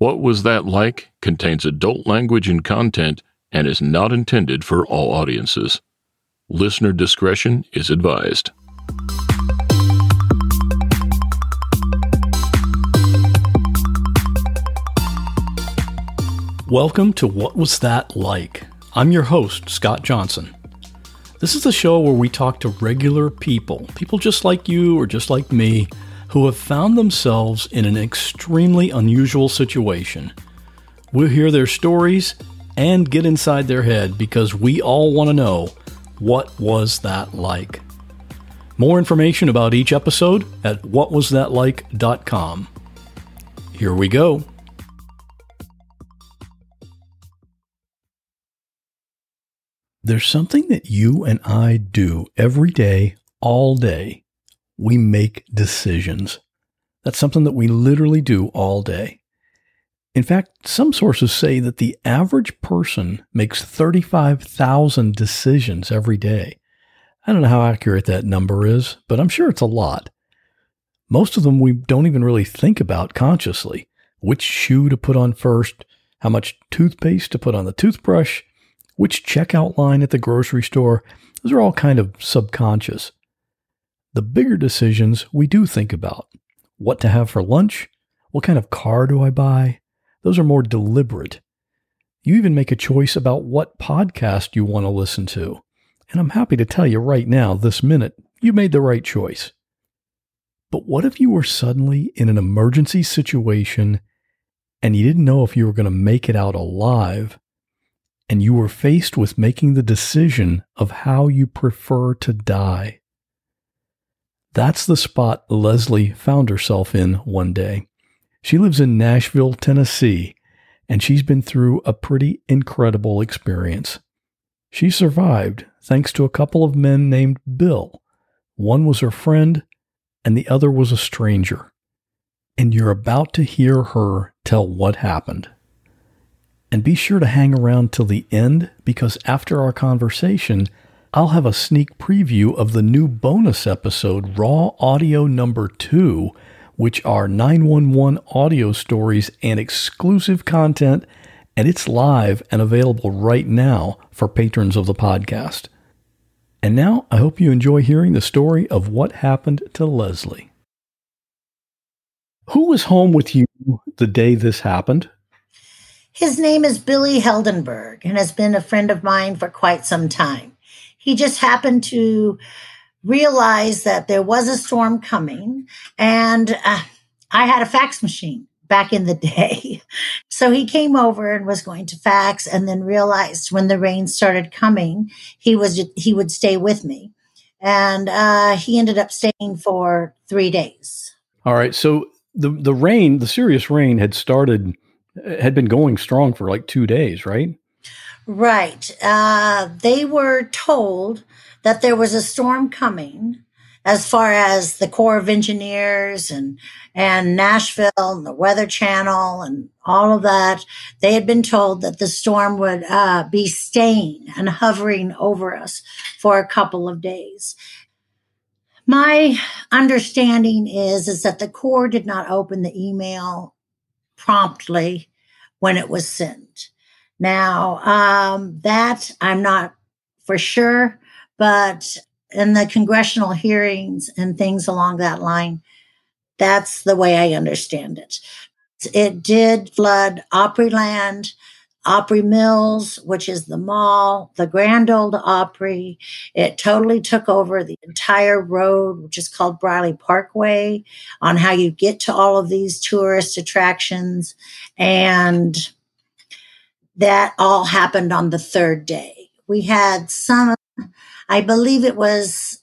What Was That Like contains adult language and content and is not intended for all audiences. Listener discretion is advised. Welcome to What Was That Like? I'm your host, Scott Johnson. This is the show where we talk to regular people, people just like you or just like me, who have found themselves in an extremely unusual situation. We'll hear their stories and get inside their head because we all want to know what was that like. More information about each episode at whatwasthatlike.com. Here we go. There's something that you and I do every day, all day. We make decisions. That's something that we literally do all day. In fact, some sources say that the average person makes 35,000 decisions every day. I don't know how accurate that number is, but I'm sure it's a lot. Most of them we don't even really think about consciously. Which shoe to put on first, how much toothpaste to put on the toothbrush, which checkout line at the grocery store, those are all kind of subconscious. The bigger decisions we do think about. What to have for lunch? What kind of car do I buy? Those are more deliberate. You even make a choice about what podcast you want to listen to. And I'm happy to tell you right now, this minute, you made the right choice. But what if you were suddenly in an emergency situation and you didn't know if you were going to make it out alive and you were faced with making the decision of how you prefer to die. That's the spot Lesli found herself in one day. She lives in Nashville, Tennessee, and she's been through a pretty incredible experience. She survived thanks to a couple of men named Bill. One was her friend, and the other was a stranger. And you're about to hear her tell what happened. And be sure to hang around till the end because after our conversation, I'll have a sneak preview of the new bonus episode, Raw Audio Number 2, which are 911 audio stories and exclusive content, and it's live and available right now for patrons of the podcast. And now I hope you enjoy hearing the story of what happened to Lesli. Who was home with you the day this happened? His name is Billy Heldenberg and has been a friend of mine for quite some time. He just happened to realize that there was a storm coming and uh, I had a fax machine back in the day. So he came over and was going to fax and then realized when the rain started coming, he was he would stay with me. And uh, he ended up staying for three days. All right. So the the rain, the serious rain had started had been going strong for like two days, right? Right. Uh, they were told that there was a storm coming as far as the Corps of Engineers and and Nashville and the Weather Channel and all of that, they had been told that the storm would uh, be staying and hovering over us for a couple of days. My understanding is is that the Corps did not open the email promptly when it was sent. Now, um, that I'm not for sure, but in the congressional hearings and things along that line, that's the way I understand it. It did flood Opryland, Opry Mills, which is the mall, the Grand Ole Opry. It totally took over the entire road, which is called Briley Parkway, on how you get to all of these tourist attractions. And that all happened on the third day. We had some, I believe it was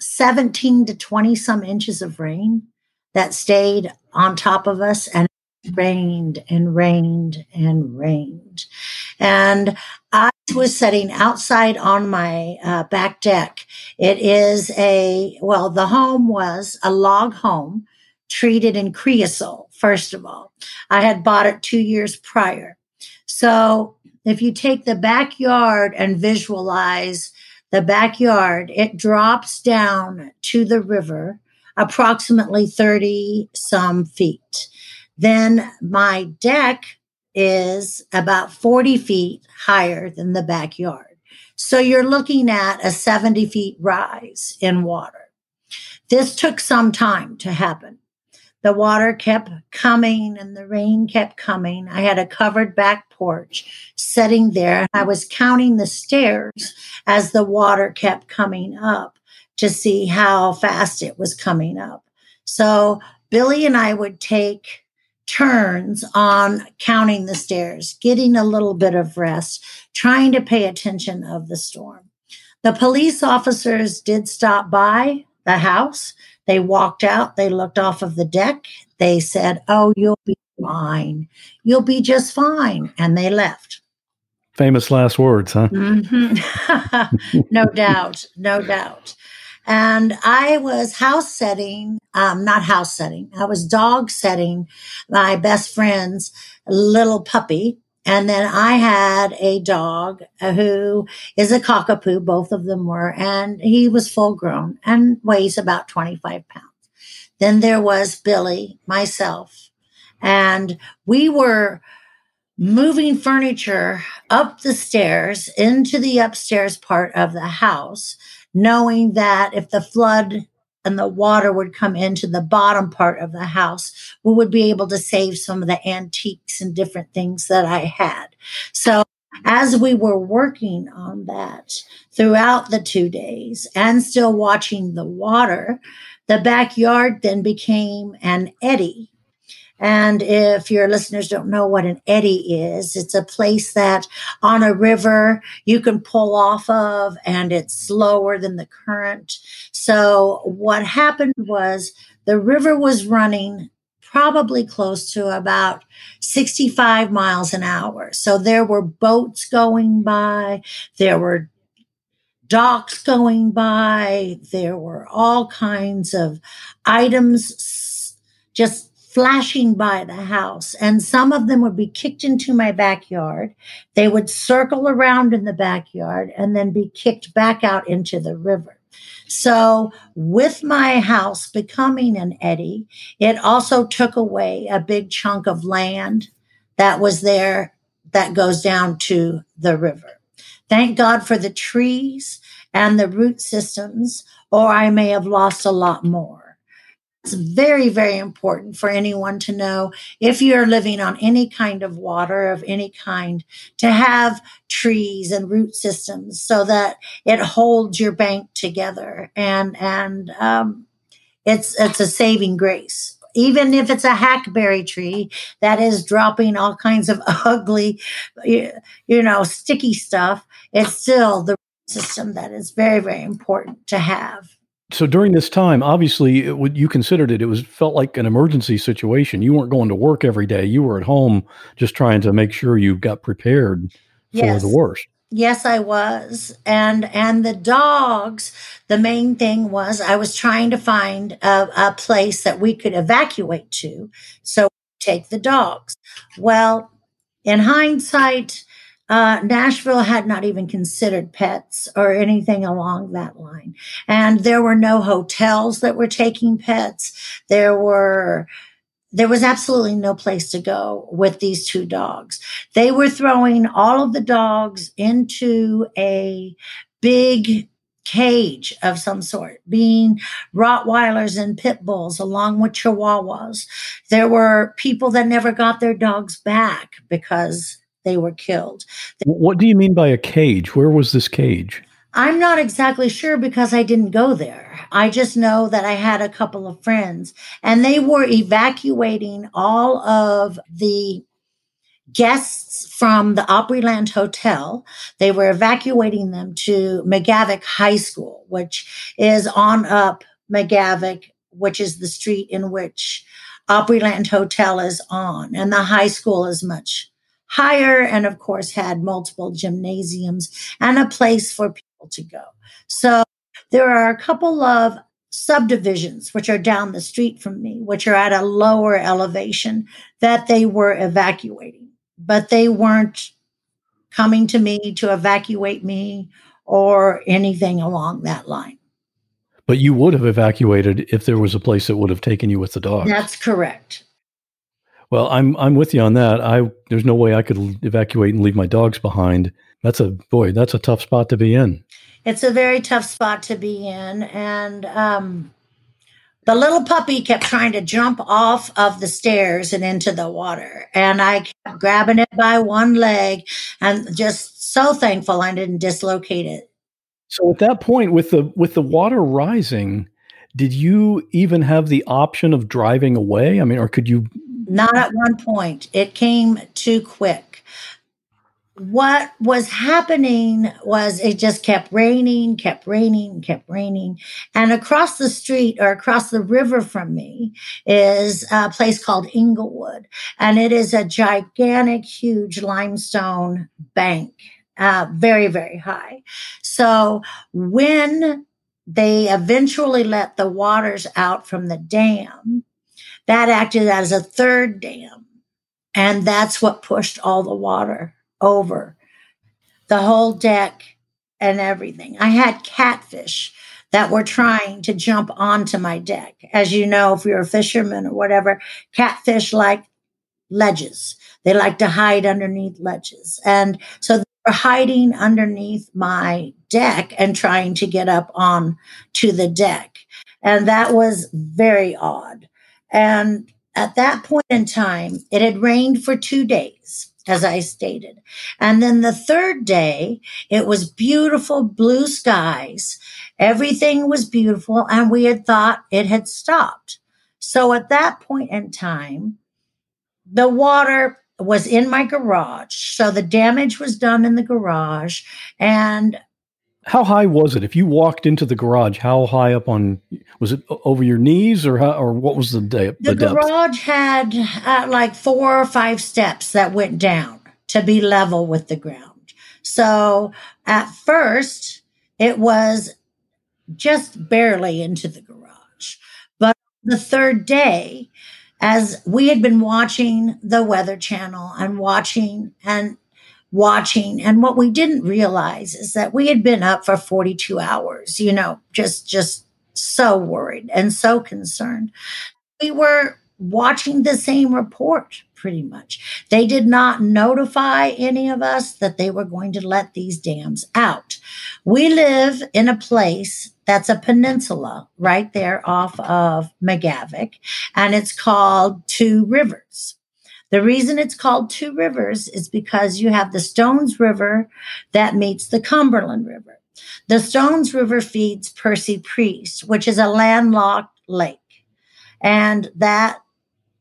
17 to 20 some inches of rain that stayed on top of us and rained and rained and rained. And I was sitting outside on my uh, back deck. It is a, well, the home was a log home treated in creosote, first of all. I had bought it two years prior. So if you take the backyard and visualize the backyard, it drops down to the river approximately 30 some feet. Then my deck is about 40 feet higher than the backyard. So you're looking at a 70 feet rise in water. This took some time to happen. The water kept coming and the rain kept coming. I had a covered back porch sitting there I was counting the stairs as the water kept coming up to see how fast it was coming up. So Billy and I would take turns on counting the stairs, getting a little bit of rest, trying to pay attention of the storm. The police officers did stop by the house. They walked out, they looked off of the deck. They said, "Oh, you'll be fine. You'll be just fine." And they left. Famous last words, huh? Mm-hmm. no doubt, no doubt. And I was house setting, um, not house setting, I was dog setting my best friend's little puppy. And then I had a dog uh, who is a cockapoo, both of them were, and he was full grown and weighs about 25 pounds. Then there was Billy, myself, and we were moving furniture up the stairs into the upstairs part of the house knowing that if the flood and the water would come into the bottom part of the house, we would be able to save some of the antiques and different things that I had. So as we were working on that throughout the two days and still watching the water, the backyard then became an eddy and if your listeners don't know what an eddy is, it's a place that on a river you can pull off of and it's slower than the current. So what happened was the river was running probably close to about 65 miles an hour. So there were boats going by, there were docks going by, there were all kinds of items just flashing by the house and some of them would be kicked into my backyard. They would circle around in the backyard and then be kicked back out into the river. So with my house becoming an eddy, it also took away a big chunk of land that was there that goes down to the river. Thank God for the trees and the root systems, or I may have lost a lot more. It's very, very important for anyone to know if you're living on any kind of water of any kind to have trees and root systems so that it holds your bank together. And and um, it's it's a saving grace. Even if it's a hackberry tree that is dropping all kinds of ugly you know sticky stuff it's still the system that is very very important to have so during this time, obviously, it, you considered it. It was felt like an emergency situation. You weren't going to work every day. You were at home, just trying to make sure you got prepared yes. for the worst. Yes, I was, and and the dogs. The main thing was I was trying to find a, a place that we could evacuate to, so take the dogs. Well, in hindsight, uh, Nashville had not even considered pets or anything along that line. And there were no hotels that were taking pets. There were, there was absolutely no place to go with these two dogs. They were throwing all of the dogs into a big cage of some sort, being Rottweilers and pit bulls along with Chihuahuas. There were people that never got their dogs back because they were killed. What do you mean by a cage? Where was this cage? I'm not exactly sure because I didn't go there. I just know that I had a couple of friends and they were evacuating all of the guests from the Opryland Hotel. They were evacuating them to McGavock High School, which is on up McGavock, which is the street in which Opryland Hotel is on. And the high school is much higher and, of course, had multiple gymnasiums and a place for people to go. So there are a couple of subdivisions which are down the street from me, which are at a lower elevation that they were evacuating, but they weren't coming to me to evacuate me or anything along that line. But you would have evacuated if there was a place that would have taken you with the dog. That's correct. Well, I'm I'm with you on that. I there's no way I could evacuate and leave my dogs behind. That's a boy. That's a tough spot to be in. It's a very tough spot to be in, and um, the little puppy kept trying to jump off of the stairs and into the water, and I kept grabbing it by one leg, and just so thankful I didn't dislocate it. So at that point, with the with the water rising, did you even have the option of driving away? I mean, or could you? Not at one point. It came too quick. What was happening was it just kept raining, kept raining, kept raining. And across the street or across the river from me is a place called Inglewood. And it is a gigantic, huge limestone bank, uh, very, very high. So when they eventually let the waters out from the dam. That acted as a third dam. And that's what pushed all the water over the whole deck and everything. I had catfish that were trying to jump onto my deck. As you know, if you're a fisherman or whatever, catfish like ledges. They like to hide underneath ledges. And so they're hiding underneath my deck and trying to get up on to the deck. And that was very odd. And at that point in time, it had rained for two days, as I stated. And then the third day, it was beautiful blue skies. Everything was beautiful. And we had thought it had stopped. So at that point in time, the water was in my garage. So the damage was done in the garage. And how high was it? If you walked into the garage, how high up on was it over your knees or how, or what was the, de- the, the garage had uh, like four or five steps that went down to be level with the ground. So at first it was just barely into the garage. But the third day, as we had been watching the Weather Channel and watching and watching and what we didn't realize is that we had been up for 42 hours you know just just so worried and so concerned we were watching the same report pretty much. They did not notify any of us that they were going to let these dams out. We live in a place that's a peninsula right there off of McGavock, and it's called Two Rivers. The reason it's called Two Rivers is because you have the Stones River that meets the Cumberland River. The Stones River feeds Percy Priest, which is a landlocked lake. And that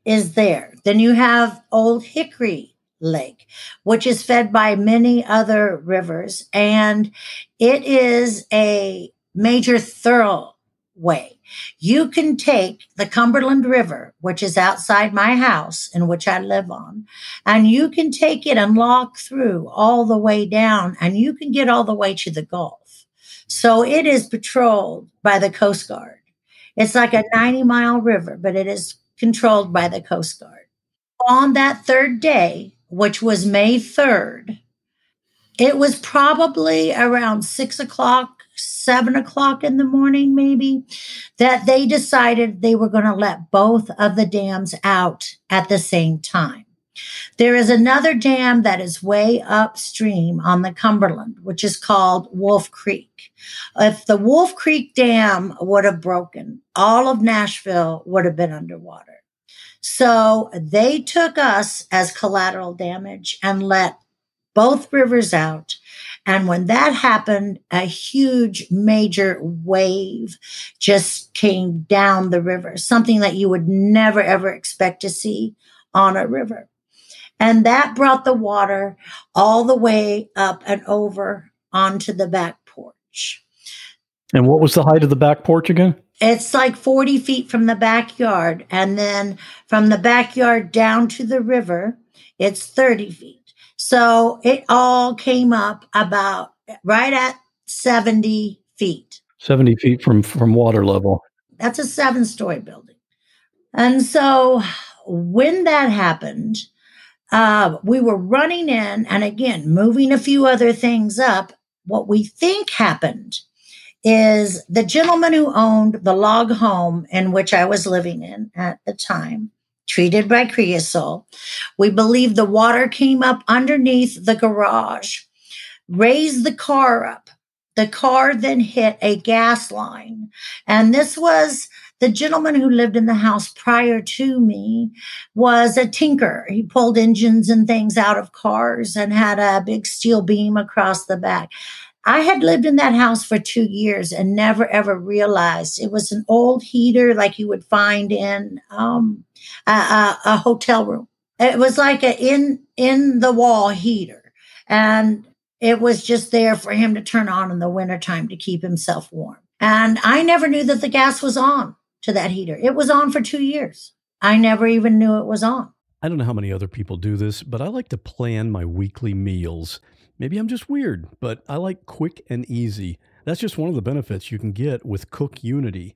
is there. Then you have Old Hickory Lake, which is fed by many other rivers, and it is a major thoroughway. You can take the Cumberland River, which is outside my house in which I live on, and you can take it and walk through all the way down, and you can get all the way to the Gulf. So it is patrolled by the Coast Guard. It's like a 90 mile river, but it is controlled by the Coast Guard. On that third day, which was May 3rd, it was probably around six o'clock, seven o'clock in the morning, maybe, that they decided they were going to let both of the dams out at the same time. There is another dam that is way upstream on the Cumberland, which is called Wolf Creek. If the Wolf Creek Dam would have broken, all of Nashville would have been underwater. So they took us as collateral damage and let both rivers out. And when that happened, a huge major wave just came down the river, something that you would never ever expect to see on a river. And that brought the water all the way up and over onto the back porch. And what was the height of the back porch again? It's like 40 feet from the backyard. And then from the backyard down to the river, it's 30 feet. So it all came up about right at 70 feet. 70 feet from, from water level. That's a seven story building. And so when that happened, uh, we were running in and again, moving a few other things up. What we think happened is the gentleman who owned the log home in which I was living in at the time, treated by creosote. We believe the water came up underneath the garage, raised the car up. The car then hit a gas line. And this was the gentleman who lived in the house prior to me was a tinker. He pulled engines and things out of cars and had a big steel beam across the back. I had lived in that house for two years and never ever realized it was an old heater like you would find in um, a, a, a hotel room. It was like a in in the wall heater, and it was just there for him to turn on in the wintertime to keep himself warm. And I never knew that the gas was on to that heater. It was on for two years. I never even knew it was on. I don't know how many other people do this, but I like to plan my weekly meals. Maybe I'm just weird, but I like quick and easy. That's just one of the benefits you can get with Cook Unity.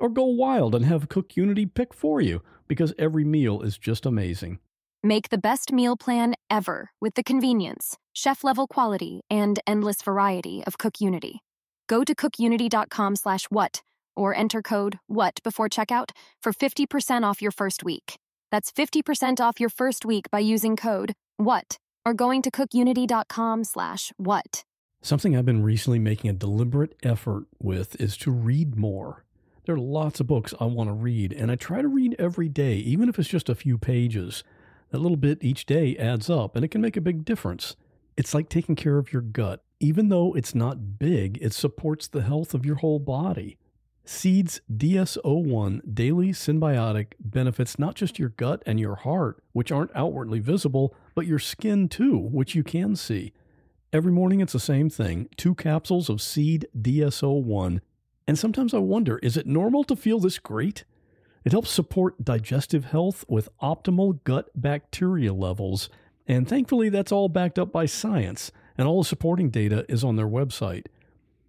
or go wild and have Cook Unity pick for you because every meal is just amazing. Make the best meal plan ever with the convenience, chef level quality, and endless variety of Cook Unity. Go to cookunity.com slash what or enter code WHAT before checkout for 50% off your first week. That's 50% off your first week by using code WHAT or going to cookunity.com slash what. Something I've been recently making a deliberate effort with is to read more. There are lots of books I want to read, and I try to read every day, even if it's just a few pages. That little bit each day adds up, and it can make a big difference. It's like taking care of your gut. Even though it's not big, it supports the health of your whole body. Seeds DS01 Daily Synbiotic benefits not just your gut and your heart, which aren't outwardly visible, but your skin too, which you can see. Every morning it's the same thing two capsules of Seed DS01. And sometimes I wonder is it normal to feel this great? It helps support digestive health with optimal gut bacteria levels and thankfully, that's all backed up by science, and all the supporting data is on their website.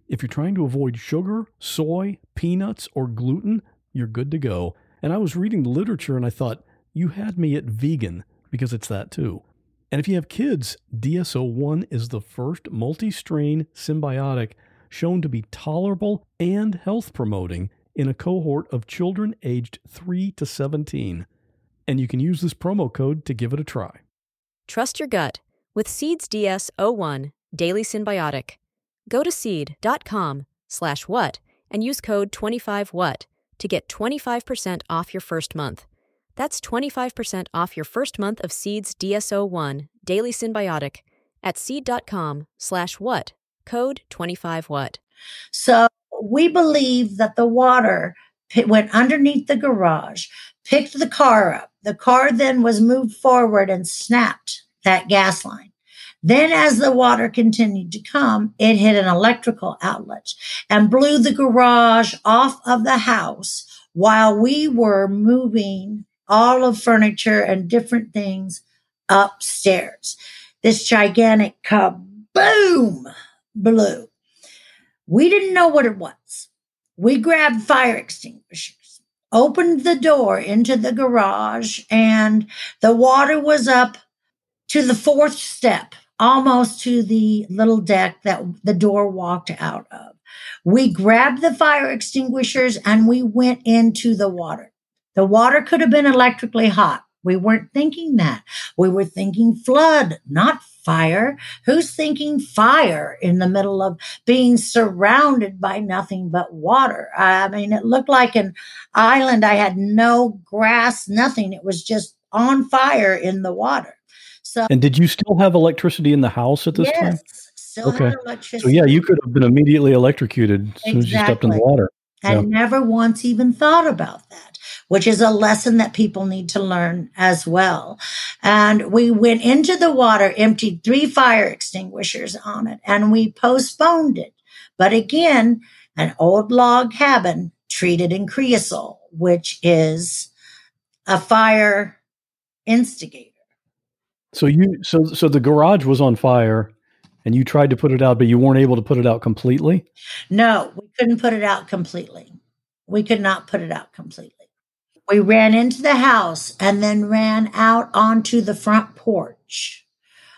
If you're trying to avoid sugar, soy, peanuts, or gluten, you're good to go. And I was reading the literature and I thought, you had me at vegan because it's that too. And if you have kids, DS01 is the first multi strain synbiotic shown to be tolerable and health promoting in a cohort of children aged 3 to 17. And you can use this promo code to give it a try. Trust your gut with Seeds DS01 Daily Synbiotic. Go to seed.com slash what and use code 25what to get 25% off your first month. That's 25% off your first month of Seeds DS01 Daily Synbiotic at seed.com slash what, code 25what. So we believe that the water went underneath the garage, picked the car up. The car then was moved forward and snapped that gas line. Then, as the water continued to come, it hit an electrical outlet and blew the garage off of the house while we were moving all of furniture and different things upstairs. This gigantic kaboom blew. We didn't know what it was. We grabbed fire extinguishers, opened the door into the garage, and the water was up to the fourth step, almost to the little deck that the door walked out of. We grabbed the fire extinguishers and we went into the water. The water could have been electrically hot. We weren't thinking that. We were thinking flood, not fire. Who's thinking fire in the middle of being surrounded by nothing but water? I mean, it looked like an island. I had no grass, nothing. It was just on fire in the water. So, and did you still have electricity in the house at this yes, time? Still Okay. So yeah, you could have been immediately electrocuted as soon as you stepped in the water. and Yeah. never once even thought about that, which is a lesson that people need to learn as well. And we went into the water, emptied three fire extinguishers on it, and we postponed it. But again, an old log cabin treated in creosote, which is a fire instigator. So you so so the garage was on fire and you tried to put it out, but you weren't able to put it out completely. No, we couldn't put it out completely. We could not put it out completely. We ran into the house and then ran out onto the front porch.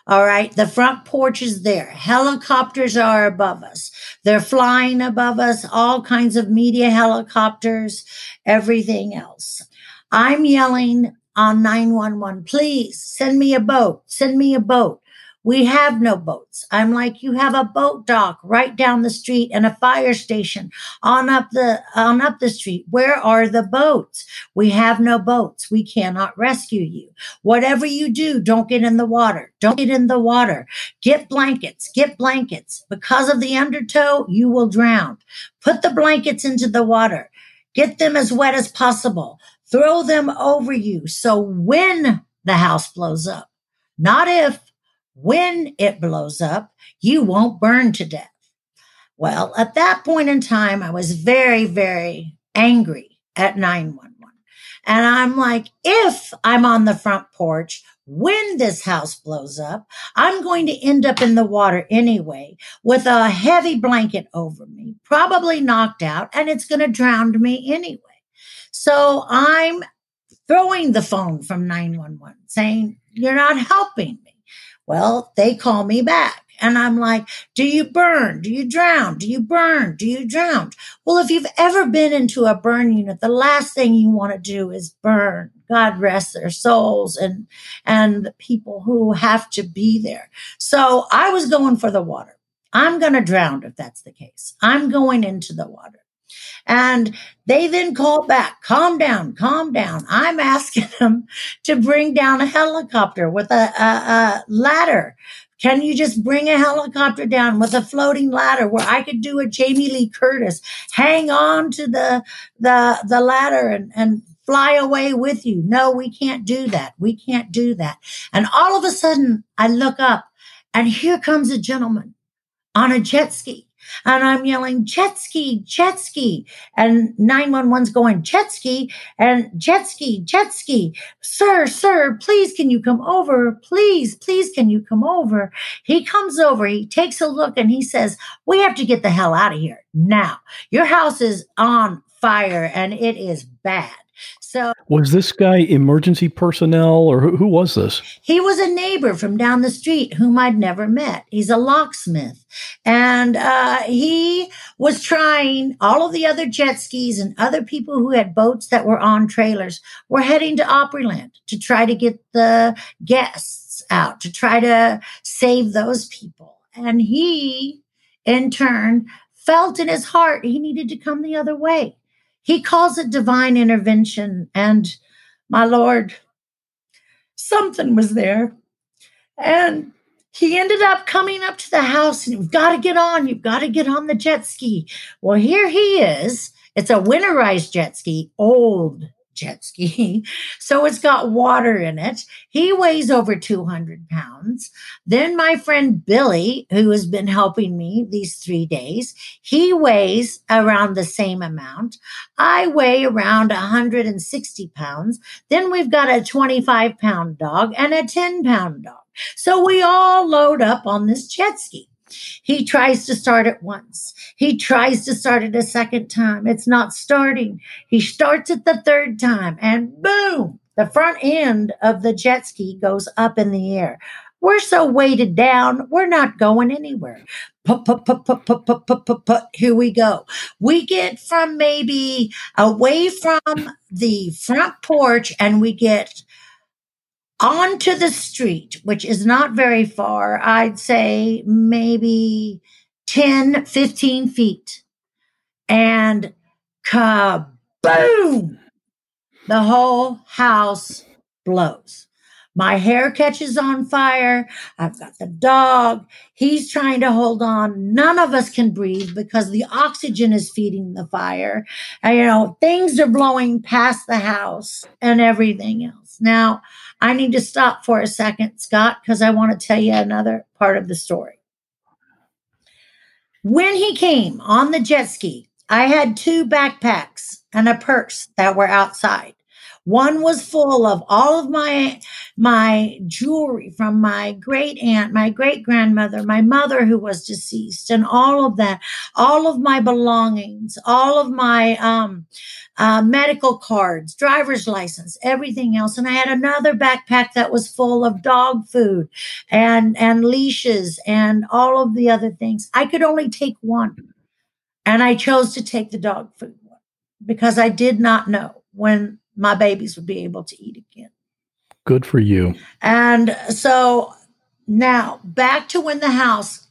All right. The front porch is there. Helicopters are above us. They're flying above us, all kinds of media helicopters, everything else. I'm yelling on 911, please send me a boat. Send me a boat. We have no boats. I'm like, you have a boat dock right down the street and a fire station on up the on up the street. Where are the boats? We have no boats. We cannot rescue you. Whatever you do, don't get in the water. Don't get in the water. Get blankets. Get blankets. Because of the undertow, you will drown. Put the blankets into the water. Get them as wet as possible. Throw them over you. So when the house blows up, not if, when it blows up, you won't burn to death. Well, at that point in time, I was very, very angry at 911. And I'm like, if I'm on the front porch, when this house blows up, I'm going to end up in the water anyway with a heavy blanket over me, probably knocked out, and it's going to drown me anyway. So I'm throwing the phone from 911 saying, You're not helping. Well, they call me back. And I'm like, do you burn? Do you drown? Do you burn? Do you drown? Well, if you've ever been into a burn unit, the last thing you want to do is burn. God rest their souls and, and the people who have to be there. So I was going for the water. I'm going to drown if that's the case. I'm going into the water. And they then call back, calm down, calm down. I'm asking them to bring down a helicopter with a, a, a ladder. Can you just bring a helicopter down with a floating ladder where I could do a Jamie Lee Curtis, hang on to the, the, the ladder and, and fly away with you? No, we can't do that. We can't do that. And all of a sudden I look up and here comes a gentleman on a jet ski. And I'm yelling, jet ski, jet ski. And 911's going, jet ski, and jet ski, jet ski. Sir, sir, please can you come over? Please, please can you come over? He comes over, he takes a look, and he says, We have to get the hell out of here now. Your house is on fire and it is bad. So Was this guy emergency personnel or who, who was this? he was a neighbor from down the street whom I'd never met. He's a locksmith. And uh, he was trying, all of the other jet skis and other people who had boats that were on trailers were heading to Opryland to try to get the guests out, to try to save those people. And he, in turn, felt in his heart he needed to come the other way. He calls it divine intervention. And my Lord, something was there. And he ended up coming up to the house and you've got to get on. You've got to get on the jet ski. Well, here he is. It's a winterized jet ski, old jet ski. So it's got water in it. He weighs over 200 pounds. Then my friend Billy, who has been helping me these three days, he weighs around the same amount. I weigh around 160 pounds. Then we've got a 25 pound dog and a 10 pound dog. So we all load up on this jet ski. He tries to start it once. He tries to start it a second time. It's not starting. He starts it the third time and boom, the front end of the jet ski goes up in the air. We're so weighted down, we're not going anywhere. Put, put, put, put, put, put, put, put, put. Here we go. We get from maybe away from the front porch and we get onto the street, which is not very far. I'd say maybe 10, 15 feet. And kaboom! The whole house blows. My hair catches on fire. I've got the dog. He's trying to hold on. None of us can breathe because the oxygen is feeding the fire. And, you know, things are blowing past the house and everything else. Now, I need to stop for a second, Scott, because I want to tell you another part of the story. When he came on the jet ski, I had two backpacks and a purse that were outside. One was full of all of my my jewelry from my great aunt, my great grandmother, my mother who was deceased, and all of that, all of my belongings, all of my um, uh, medical cards, driver's license, everything else. And I had another backpack that was full of dog food and and leashes and all of the other things. I could only take one, and I chose to take the dog food one because I did not know when my babies would be able to eat again. Good for you. And so now back to when the house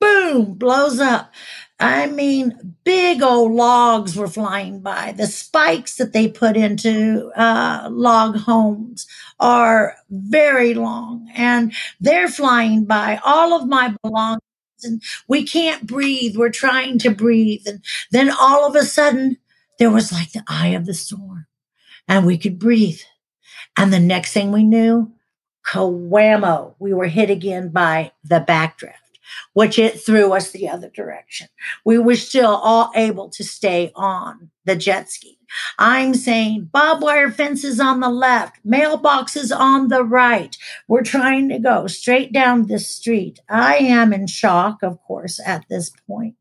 boom blows up. I mean, big old logs were flying by. The spikes that they put into uh, log homes are very long and they're flying by. All of my belongings and we can't breathe. We're trying to breathe. And then all of a sudden, there was like the eye of the storm and we could breathe. And the next thing we knew, kawamo, we were hit again by the backdraft, which it threw us the other direction. We were still all able to stay on the jet ski. I'm saying barbed wire fences on the left, mailboxes on the right. We're trying to go straight down this street. I am in shock, of course, at this point.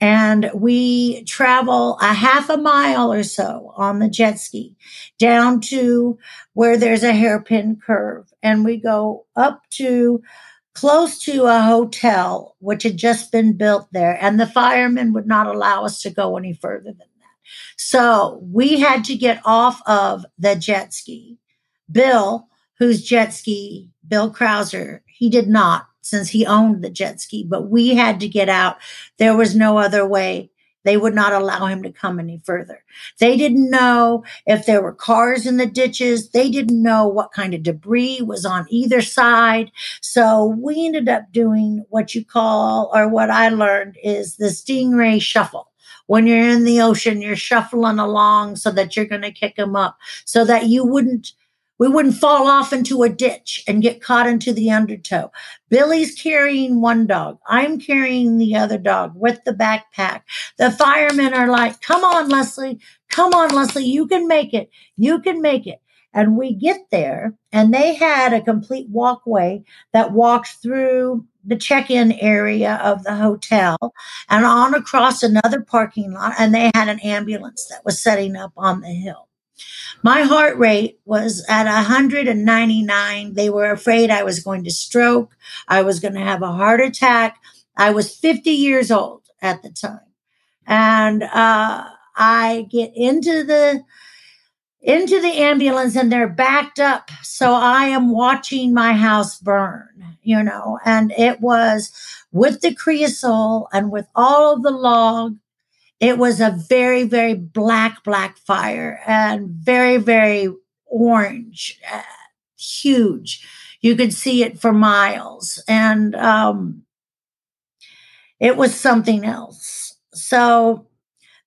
and we travel a half a mile or so on the jet ski down to where there's a hairpin curve and we go up to close to a hotel which had just been built there and the firemen would not allow us to go any further than that so we had to get off of the jet ski bill whose jet ski bill krauser he did not since he owned the jet ski, but we had to get out. There was no other way. They would not allow him to come any further. They didn't know if there were cars in the ditches. They didn't know what kind of debris was on either side. So we ended up doing what you call, or what I learned is the stingray shuffle when you're in the ocean, you're shuffling along so that you're going to kick them up so that you wouldn't we wouldn't fall off into a ditch and get caught into the undertow. Billy's carrying one dog. I'm carrying the other dog with the backpack. The firemen are like, come on, Lesli. Come on, Lesli. You can make it. You can make it. And we get there and they had a complete walkway that walked through the check-in area of the hotel and on across another parking lot. And they had an ambulance that was setting up on the hill. My heart rate was at 199. They were afraid I was going to stroke. I was going to have a heart attack. I was 50 years old at the time. And uh, I get into the into the ambulance and they're backed up. So I am watching my house burn, you know, and it was with the creosote and with all of the log it was a very, very black, black fire and very, very orange, uh, huge. You could see it for miles. And um, it was something else. So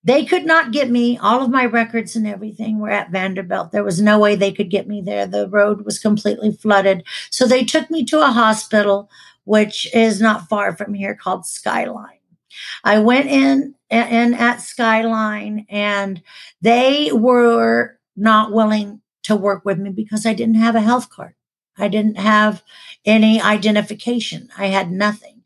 They could not get me. All of my records and everything were at Vanderbilt. There was no way they could get me there. The road was completely flooded. So they took me to a hospital, which is not far from here, called Skyline. I went in in at Skyline, and they were not willing to work with me because I didn't have a health card. I didn't have any identification. I had nothing.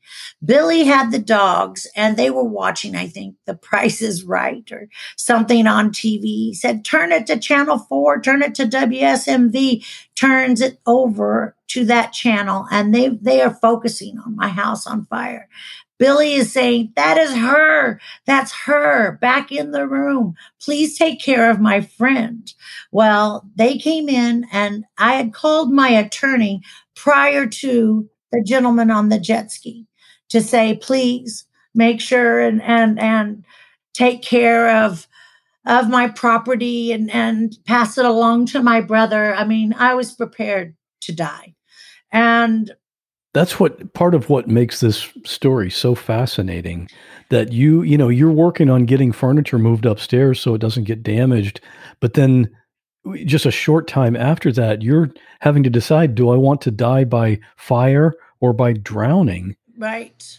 Billy had the dogs and they were watching, I think, The Price is Right or something on TV. He said, turn it to channel four, turn it to WSMV, turns it over to that channel. And they, they are focusing on my house on fire. Billy is saying, That is her. That's her back in the room. Please take care of my friend. Well, they came in and I had called my attorney prior to the gentleman on the jet ski to say, please make sure and and and take care of of my property and and pass it along to my brother. I mean, I was prepared to die. And that's what part of what makes this story so fascinating that you you know you're working on getting furniture moved upstairs so it doesn't get damaged but then just a short time after that you're having to decide do i want to die by fire or by drowning Right.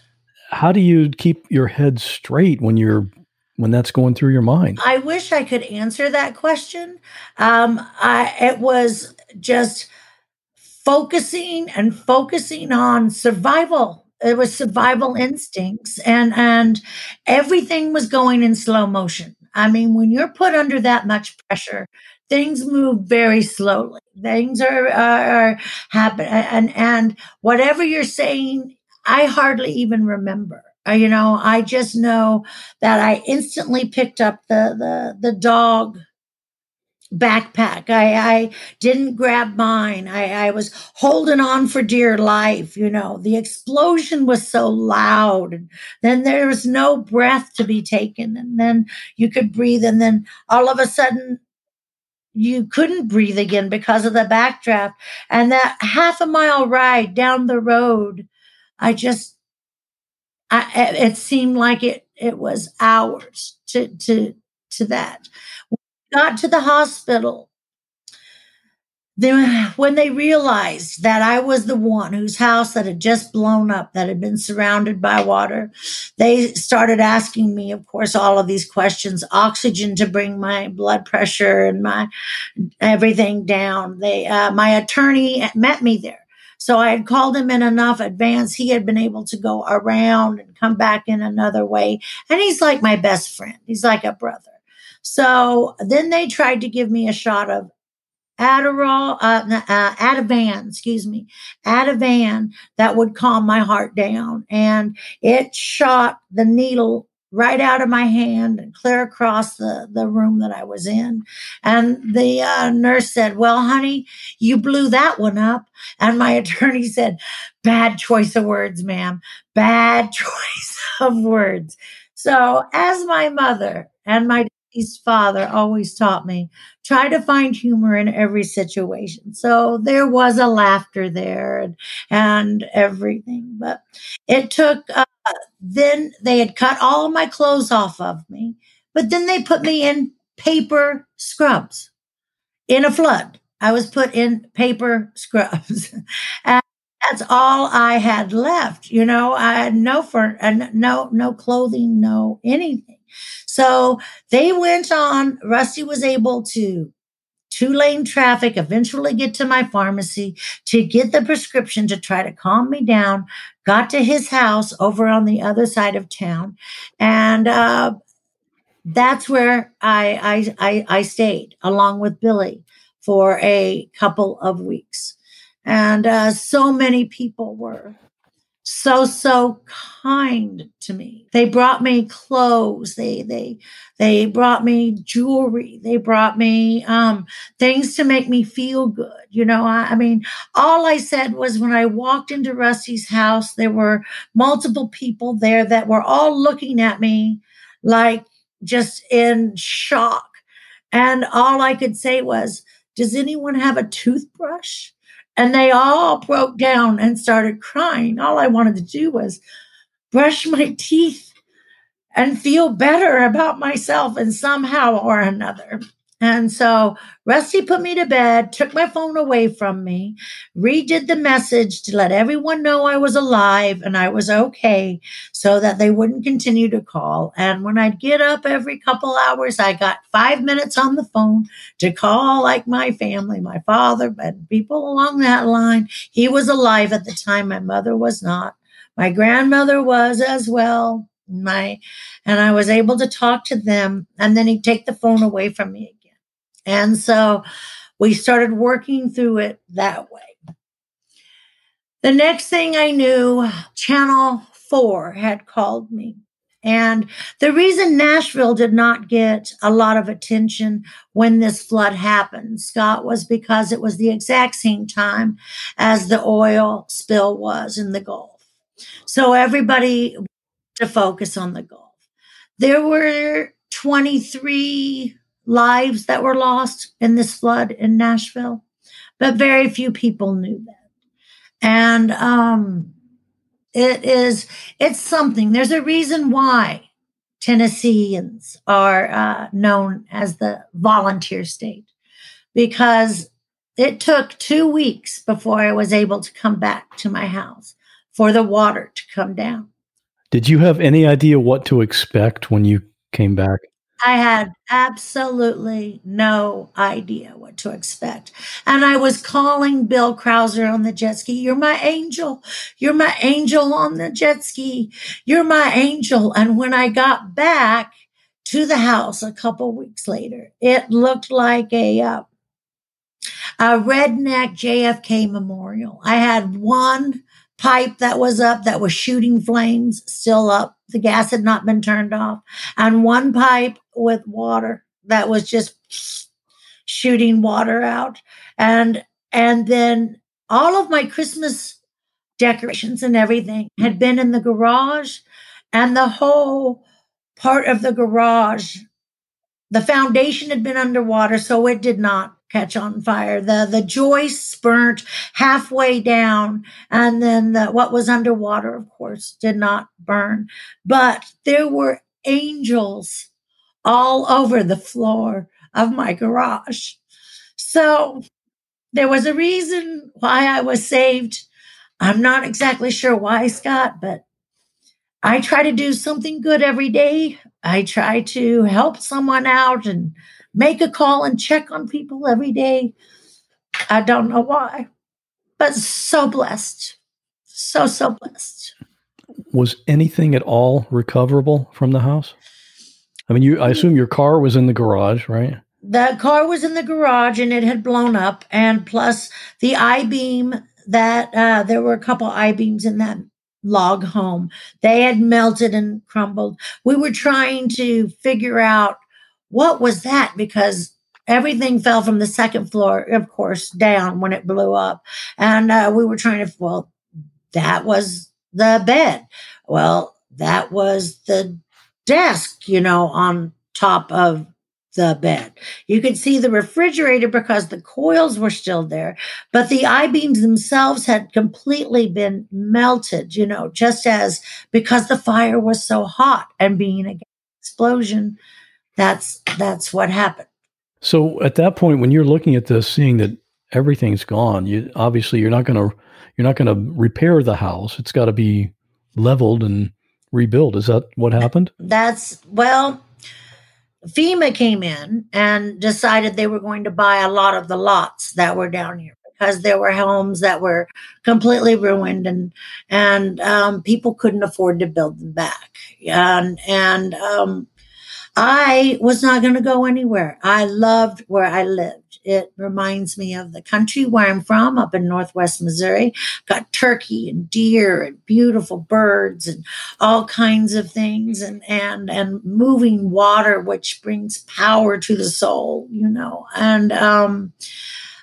How do you keep your head straight when you're when that's going through your mind? I wish I could answer that question. Um, I it was just focusing and focusing on survival. It was survival instincts, and and everything was going in slow motion. I mean, when you're put under that much pressure, things move very slowly. Things are are, are happen, and and whatever you're saying I hardly even remember. Uh, you know, I just know that I instantly picked up the the the dog backpack. I, I didn't grab mine. I, I was holding on for dear life. You know, the explosion was so loud. And then there was no breath to be taken. And then you could breathe. And then all of a sudden, you couldn't breathe again because of the backdraft. And that half a mile ride down the road I just, I, it seemed like it, it was hours to, to, to that. Got to the hospital, then when they realized that I was the one whose house that had just blown up, that had been surrounded by water, they started asking me, of course, all of these questions, oxygen to bring my blood pressure and my everything down. They, uh, my attorney met me there so I had called him in enough advance. He had been able to go around and come back in another way. And he's like my best friend. He's like a brother. So then they tried to give me a shot of Adderall, uh, uh, Ativan, excuse me, Ativan that would calm my heart down. And it shot the needle right out of my hand and clear across the, the room that I was in. And the uh, nurse said, Well, honey, you blew that one up. And my attorney said, Bad choice of words, ma'am. Bad choice of words. So, as my mother and my deceased father always taught me, try to find humor in every situation. So there was a laughter there and, and everything, but it took uh, then they had cut all my clothes off of me, but then they put me in paper scrubs in a flood. I was put in paper scrubs. and that's all I had left. You know, I had no for no no clothing, no anything. So they went on. Rusty was able to two lane traffic, eventually get to my pharmacy to get the prescription to try to calm me down. Got to his house over on the other side of town. And, uh, that's where I, I, I, I stayed along with Billy for a couple of weeks. And, uh, so many people were so so kind to me. They brought me clothes. They they they brought me jewelry. They brought me um things to make me feel good you know? I, I mean all i said was when i walked into rusty's house there were multiple people there that were all looking at me like just in shock. And all i could say was does anyone have a toothbrush and they all broke down and started crying. All I wanted to do was brush my teeth and feel better about myself in somehow or another. And so Rusty put me to bed, took my phone away from me, redid the message to let everyone know I was alive and I was okay so that they wouldn't continue to call. And when I'd get up every couple hours, I got five minutes on the phone to call like my family, my father, and people along that line. He was alive at the time. My mother was not. My grandmother was as well. My, and I was able to talk to them. And then he'd take the phone away from me and so we started working through it that way. The next thing I knew, Channel 4 had called me. And the reason Nashville did not get a lot of attention when this flood happened, Scott, was because it was the exact same time as the oil spill was in the Gulf. So everybody to focus on the Gulf. There were 23 lives that were lost in this flood in Nashville, but very few people knew that. And um, it is, it's something. There's a reason why Tennesseans are uh, known as the volunteer state because it took two weeks before I was able to come back to my house for the water to come down. Did you have any idea what to expect when you came back? I had absolutely no idea what to expect. And I was calling Bill Krauser on the jet ski. You're my angel. You're my angel on the jet ski. You're my angel. And when I got back to the house a couple weeks later, it looked like a, uh, a redneck JFK memorial. I had one pipe that was up that was shooting flames still up. The gas had not been turned off. And one pipe with water that was just shooting water out. And and then all of my Christmas decorations and everything had been in the garage and the whole part of the garage the foundation had been underwater so it did not catch on fire. The the joists burnt halfway down, and then the, what was underwater, of course, did not burn. But there were angels all over the floor of my garage. So there was a reason why I was saved. I'm not exactly sure why, Scott, but I try to do something good every day. I try to help someone out and make a call and check on people every day. I don't know why, but so blessed. So, so blessed. Was anything at all recoverable from the house? I mean, you, I assume your car was in the garage, right? The car was in the garage and it had blown up. And plus the I beam that, uh, there were a couple I beams in that log home. They had melted and crumbled. We were trying to figure out what was that? Because everything fell from the second floor, of course, down when it blew up. And uh, we were trying to, well, that was the bed. Well, that was the desk, you know, on top of the bed. You could see the refrigerator because the coils were still there, but the I beams themselves had completely been melted, you know, just as because the fire was so hot and being an explosion, that's that's what happened. So at that point, when you're looking at this, seeing that everything's gone, you obviously you're not going to you're not going to repair the house. It's got to be leveled and rebuilt. Is that what happened? That's well. FEMA came in and decided they were going to buy a lot of the lots that were down here because there were homes that were completely ruined and and um, people couldn't afford to build them back and and um, I was not going to go anywhere. I loved where I lived. It reminds me of the country where I'm from up in Northwest Missouri. Got turkey and deer and beautiful birds and all kinds of things and, and, and moving water, which brings power to the soul, you know, and, um,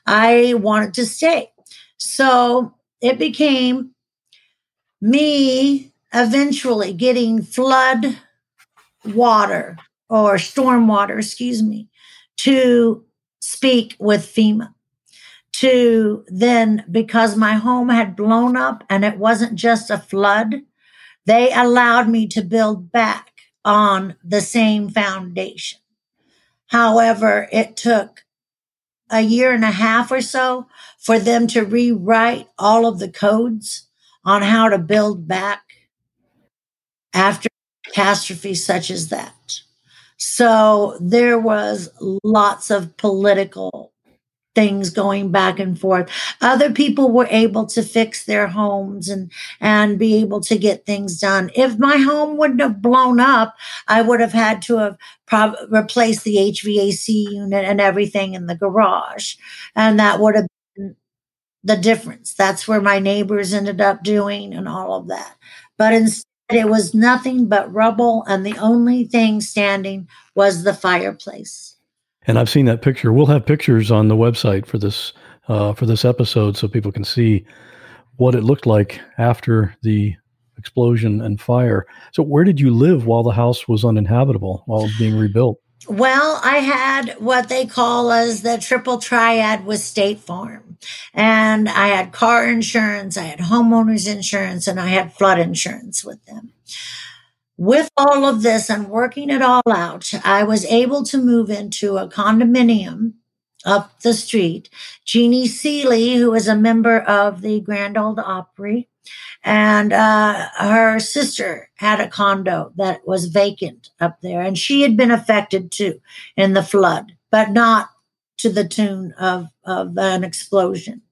I wanted to stay. So it became me eventually getting flood water or stormwater, excuse me, to speak with FEMA. To then, because my home had blown up and it wasn't just a flood, they allowed me to build back on the same foundation. However, it took a year and a half or so for them to rewrite all of the codes on how to build back after catastrophe such as that. So there was lots of political things going back and forth. Other people were able to fix their homes and and be able to get things done. If my home wouldn't have blown up, I would have had to have prob- replaced the HVAC unit and everything in the garage, and that would have been the difference. That's where my neighbors ended up doing and all of that. But instead, it was nothing but rubble, and the only thing standing was the fireplace. And I've seen that picture. We'll have pictures on the website for this uh, for this episode, so people can see what it looked like after the explosion and fire. So, where did you live while the house was uninhabitable, while being rebuilt? Well, I had what they call as the triple triad with State Farm. And I had car insurance, I had homeowners insurance, and I had flood insurance with them with all of this and working it all out, I was able to move into a condominium up the street. Jeannie Seely, who is a member of the Grand Ole Opry, and uh, her sister had a condo that was vacant up there, and she had been affected too in the flood, but not to the tune of, of an explosion.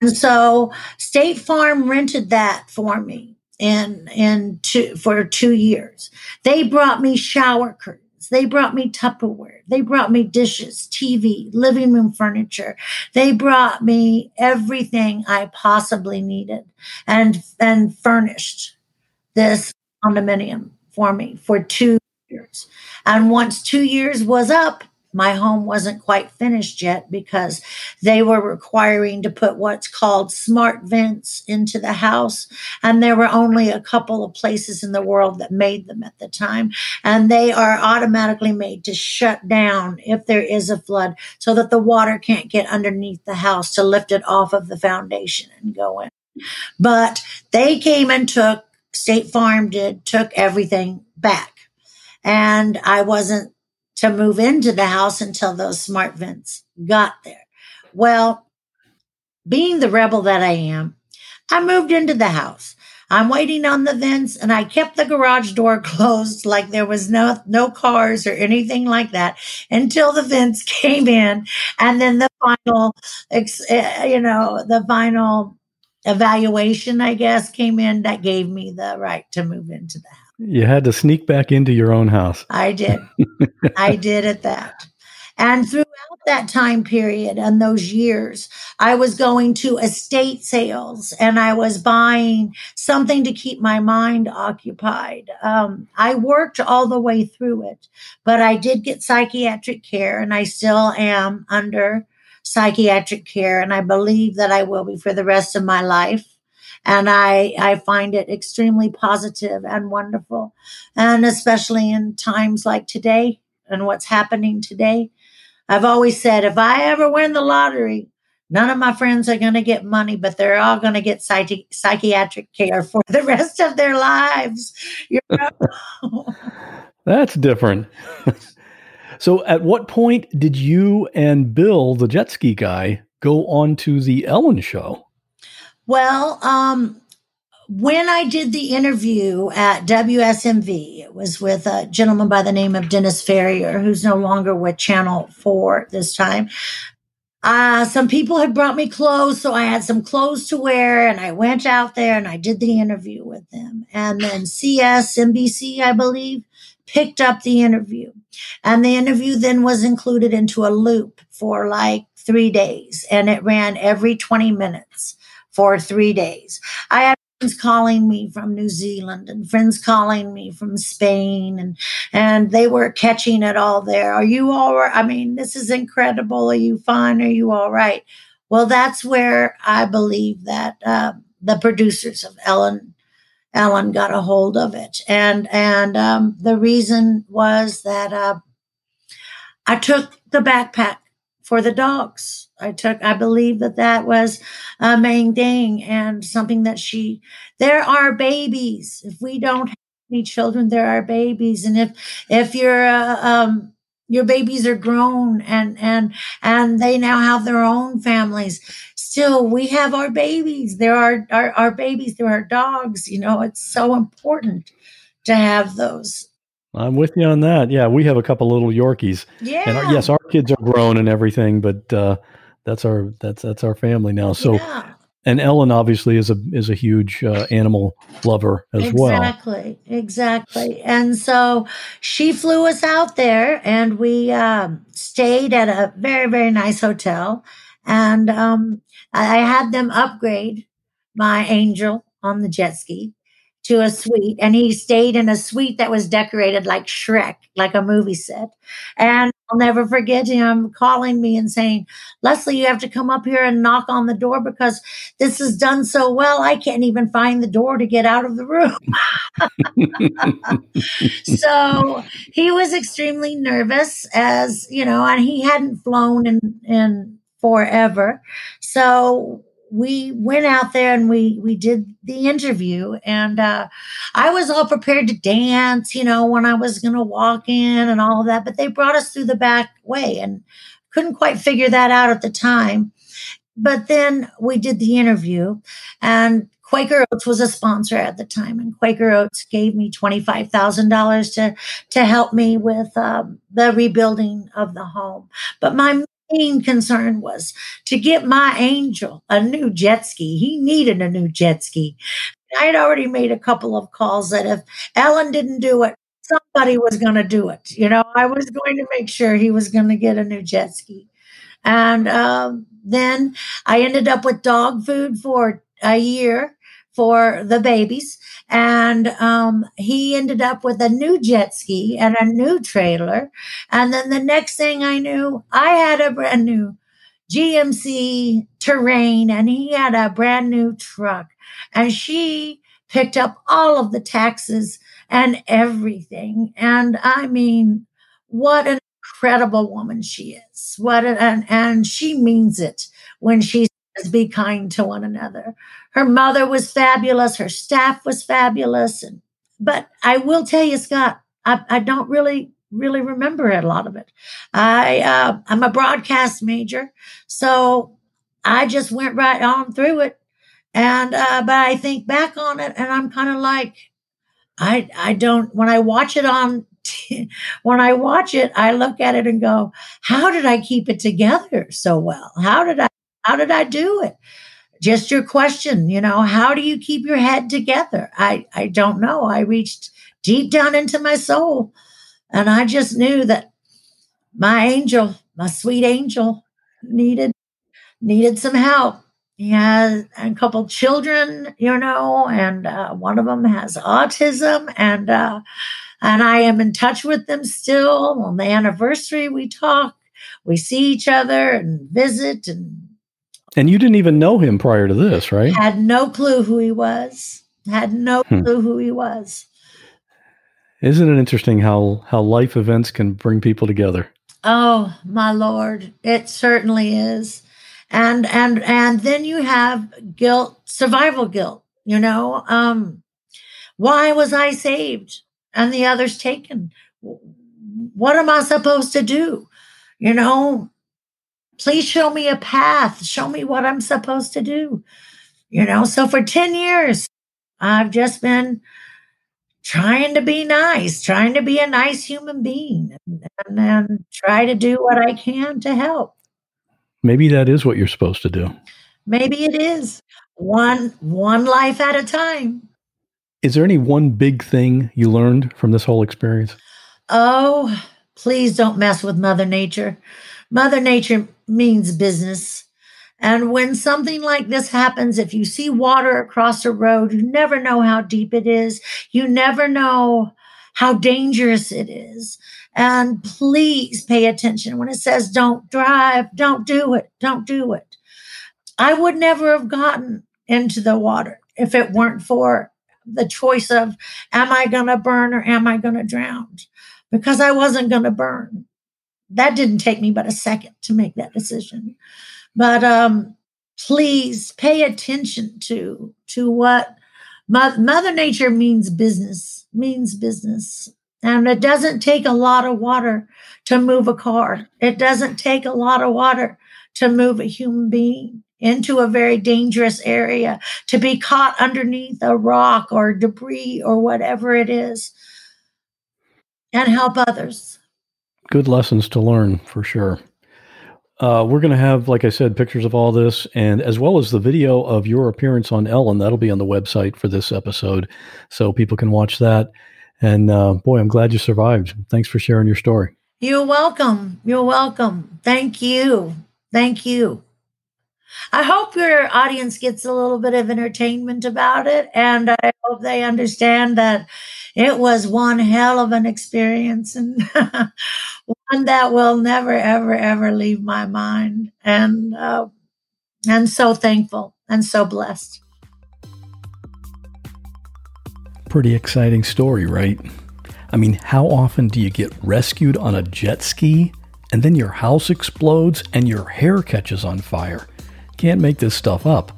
And so State Farm rented that for me in in two, for two years. They brought me shower curtains. They brought me Tupperware. They brought me dishes, TV, living room furniture. They brought me everything I possibly needed and and furnished this condominium for me for two years. And once two years was up, my home wasn't quite finished yet because they were requiring to put what's called smart vents into the house. And there were only a couple of places in the world that made them at the time. And they are automatically made to shut down if there is a flood so that the water can't get underneath the house to lift it off of the foundation and go in. But they came and took, State Farm did, took everything back. And I wasn't to move into the house until those smart vents got there. Well, being the rebel that I am, I moved into the house. I'm waiting on the vents and I kept the garage door closed like there was no no cars or anything like that until the vents came in and then the final eh, you know the final evaluation I guess came in that gave me the right to move into the house. You had to sneak back into your own house. I did. I did at that. And throughout that time period and those years, I was going to estate sales and I was buying something to keep my mind occupied. Um, I worked all the way through it, but I did get psychiatric care and I still am under psychiatric care. And I believe that I will be for the rest of my life and I I find it extremely positive and wonderful, and especially in times like today and what's happening today. I've always said if I ever win the lottery, none of my friends are going to get money, but they're all going to get psychi- psychiatric care for the rest of their lives. You know? That's different. so, at what point did you and Bill, the jet ski guy, go on to the Ellen show? Well, um, when I did the interview at WSMV, it was with a gentleman by the name of Dennis Ferrier, who's no longer with Channel 4 this time. Uh, some people had brought me clothes, so I had some clothes to wear, and I went out there and I did the interview with them. And then CS, NBC, I believe, picked up the interview. And the interview then was included into a loop for like three days, and it ran every 20 minutes for three days. I had friends calling me from New Zealand and friends calling me from Spain and and they were catching it all there. Are you all right? I mean, this is incredible. Are you fine? Are you all right? Well, that's where I believe that uh, the producers of Ellen Ellen got a hold of it, and and um, the reason was that uh, I took the backpack for the dogs. I took, I believe that that was a main thing and something that she, there are babies. If we don't have any children, there are babies. And if if your uh, um, your babies are grown and and and they now have their own families, still we have our babies. There are our our, our babies. There are dogs. You know, it's so important to have those. I'm with you on that. Yeah, we have a couple little Yorkies. Yeah. And our, yes, our kids are grown and everything, but uh, that's our that's that's our family now. So yeah. and Ellen obviously is a is a huge uh, animal lover as exactly, well. Exactly, exactly. And so she flew us out there, and we um, stayed at a very very nice hotel, and um, I, I had them upgrade my angel on the jet ski to a suite and he stayed in a suite that was decorated like Shrek, like a movie set. And I'll never forget him calling me and saying, Lesli, you have to come up here and knock on the door because this is done so well. I can't even find the door to get out of the room. so he was extremely nervous as, you know, and he hadn't flown in, in forever. So we went out there and we we did the interview and uh, i was all prepared to dance you know when i was going to walk in and all of that but they brought us through the back way and couldn't quite figure that out at the time but then we did the interview and Quaker Oats was a sponsor at the time, and Quaker Oats gave me twenty five thousand dollars to to help me with um, the rebuilding of the home. But my main concern was to get my angel a new jet ski. He needed a new jet ski. I had already made a couple of calls that if Ellen didn't do it, somebody was going to do it. You know, I was going to make sure he was going to get a new jet ski. And um, then I ended up with dog food for a year for the babies. And um, he ended up with a new jet ski and a new trailer. And then the next thing I knew, I had a brand new GMC terrain and he had a brand new truck. And she picked up all of the taxes and everything. And I mean, what an incredible woman she is. What an, and, and she means it when she be kind to one another. Her mother was fabulous. Her staff was fabulous. And, but I will tell you, Scott, I, I don't really really remember a lot of it. I uh, I'm a broadcast major, so I just went right on through it. And uh, but I think back on it, and I'm kind of like, I I don't when I watch it on. when I watch it, I look at it and go, "How did I keep it together so well? How did I? How did I do it?" Just your question, you know, how do you keep your head together? I I don't know. I reached deep down into my soul and I just knew that my angel, my sweet angel, needed needed some help. He has a couple children, you know, and uh, one of them has autism, and uh, and I am in touch with them still. On the anniversary, we talk, we see each other and visit, and and you didn't even know him prior to this, right? Had no clue who he was. Had no hmm. clue who he was. Isn't it interesting how how life events can bring people together? Oh, my lord, it certainly is. And and and then you have guilt, survival guilt, you know. Um why was I saved and the others taken? What am I supposed to do? You know, please show me a path, show me what I'm supposed to do. You know, so for 10 years I've just been trying to be nice, trying to be a nice human being, and, and try to do what I can to help. Maybe that is what you're supposed to do. Maybe it is one one life at a time. Is there any one big thing you learned from this whole experience? Oh, please don't mess with Mother Nature. Mother Nature means business. And when something like this happens, if you see water across a road, you never know how deep it is. You never know how dangerous it is. And please pay attention when it says don't drive, don't do it, don't do it. I would never have gotten into the water if it weren't for the choice of am I going to burn or am I going to drown? Because I wasn't going to burn. That didn't take me but a second to make that decision. But um, please pay attention to to what Mother Nature means business, means business. And it doesn't take a lot of water to move a car. It doesn't take a lot of water to move a human being into a very dangerous area, to be caught underneath a rock or debris or whatever it is, and help others. Good lessons to learn for sure. Uh, we're going to have, like I said, pictures of all this, and as well as the video of your appearance on Ellen. That'll be on the website for this episode, so people can watch that. And uh, boy, I'm glad you survived. Thanks for sharing your story. You're welcome. You're welcome. Thank you. Thank you. I hope your audience gets a little bit of entertainment about it, and I hope they understand that it was one hell of an experience and one that will never, ever, ever leave my mind. And uh, and so thankful and so blessed. Pretty exciting story, right? I mean, how often do you get rescued on a jet ski and then your house explodes and your hair catches on fire? Can't make this stuff up.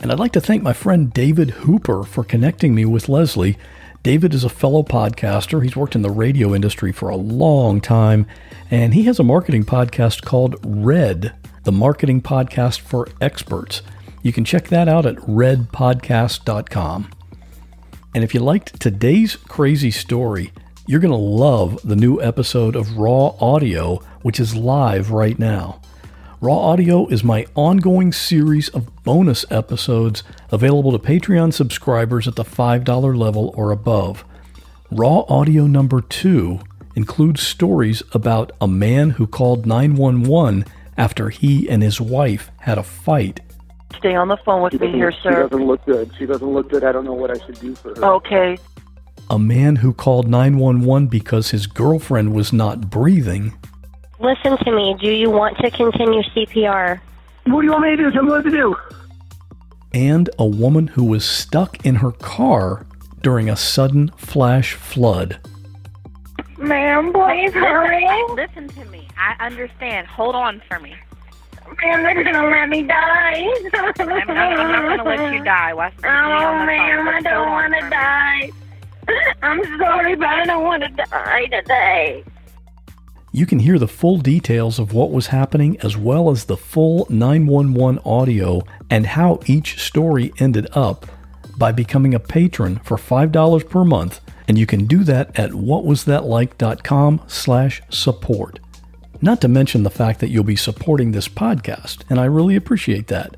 And I'd like to thank my friend David Hooper for connecting me with Lesli David is a fellow podcaster. He's worked in the radio industry for a long time, and he has a marketing podcast called Red, the marketing podcast for experts. You can check that out at redpodcast.com. And if you liked today's crazy story, you're going to love the new episode of Raw Audio, which is live right now. Raw Audio is my ongoing series of bonus episodes available to Patreon subscribers at the $5 level or above. Raw Audio number two includes stories about a man who called 911 after he and his wife had a fight. Stay on the phone with me here, sir. She doesn't look good. She doesn't look good. I don't know what I should do for her. Okay. A man who called 911 because his girlfriend was not breathing. Listen to me. Do you want to continue CPR? What do you want me to do? Tell me what to do. And a woman who was stuck in her car during a sudden flash flood. Ma'am, please hurry. Listen to me. I understand. Hold on for me. Ma'am, they're gonna let me die. I'm, I'm, I'm not gonna let you die. Watch oh, ma'am, I don't want to die. I'm sorry, but I don't want to die today. You can hear the full details of what was happening as well as the full 911 audio and how each story ended up by becoming a patron for $5 per month and you can do that at whatwasthatlike.com slash support. Not to mention the fact that you'll be supporting this podcast, and I really appreciate that.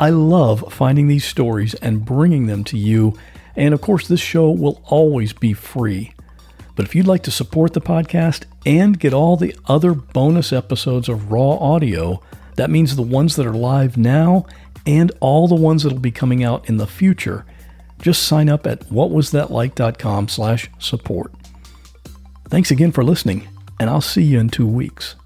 I love finding these stories and bringing them to you, and of course this show will always be free. But if you'd like to support the podcast and get all the other bonus episodes of raw audio, that means the ones that are live now and all the ones that'll be coming out in the future, just sign up at whatwasthatlike.com slash support. Thanks again for listening, and I'll see you in two weeks.